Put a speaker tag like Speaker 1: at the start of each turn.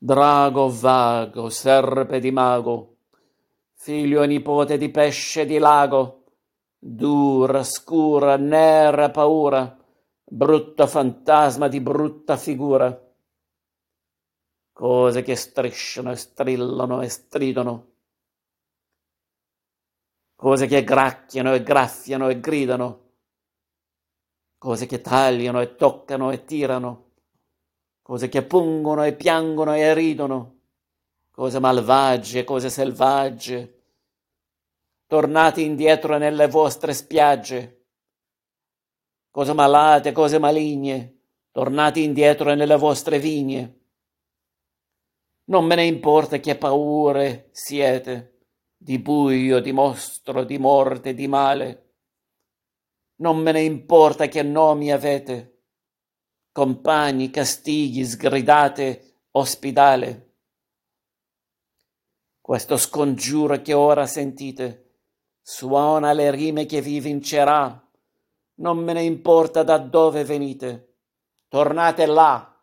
Speaker 1: Drago vago, serpe di mago, figlio e nipote di pesce di lago, dura, scura, nera paura, brutto fantasma di brutta figura. Cose che strisciano e strillano e stridono, cose che gracchiano e graffiano e gridano, cose che tagliano e toccano e tirano cose che pungono e piangono e ridono, cose malvagie, cose selvagge. Tornate indietro nelle vostre spiagge, cose malate, cose maligne, tornate indietro nelle vostre vigne. Non me ne importa che paure siete, di buio, di mostro, di morte, di male. Non me ne importa che nomi avete compagni, castighi, sgridate, ospedale. Questo scongiuro che ora sentite suona le rime che vi vincerà. Non me ne importa da dove venite. Tornate là